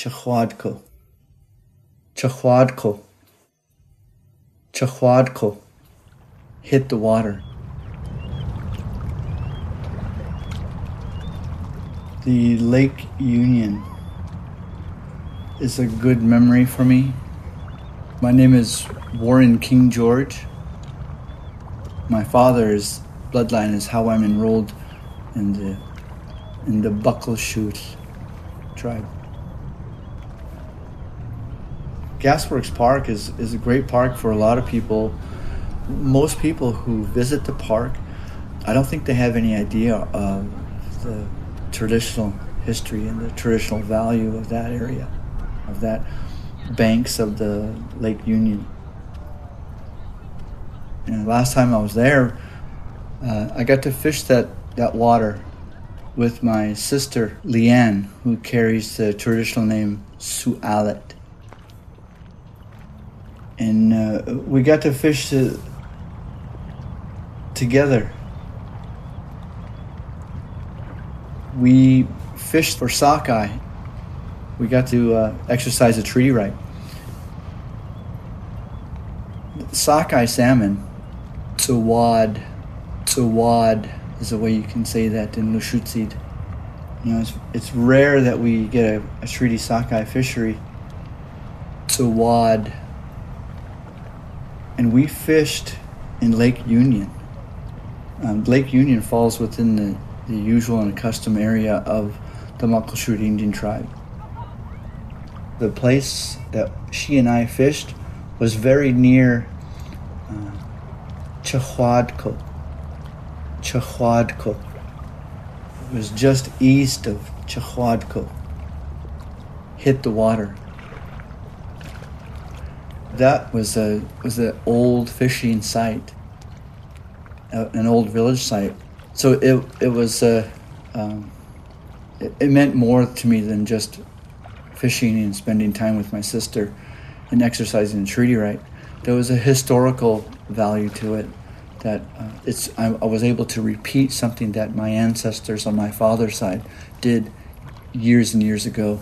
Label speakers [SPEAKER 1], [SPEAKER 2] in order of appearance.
[SPEAKER 1] Chahuadco. Chahuadco. Chahuadco. Hit the water. The Lake Union is a good memory for me. My name is Warren King George. My father's bloodline is how I'm enrolled in the in the Muckleshoot tribe. Gasworks Park is, is a great park for a lot of people. Most people who visit the park, I don't think they have any idea of the traditional history and the traditional value of that area, of that banks of the Lake Union. And last time I was there, uh, I got to fish that, that water with my sister Leanne, who carries the traditional name Sualit. And uh, we got to fish uh, together. We fished for sockeye. We got to uh, exercise a treaty right. Sockeye salmon, wad, wad is the way you can say that in Lushootseed. You know, it's, it's rare that we get a, a treaty sockeye fishery. wad, and we fished in Lake Union. Um, Lake Union falls within the, the usual and custom area of the Muckleshoot Indian tribe. The place that she and I fished was very near uh. Chahuadco. It was just east of Chahuadco. Hit the water. That was a was an old fishing site, an old village site. So it it was a, um, it, it meant more to me than just fishing and spending time with my sister and exercising the treaty right. There was a historical value to it that uh, it's I, I, was able to repeat something that my ancestors on my father's side did years and years ago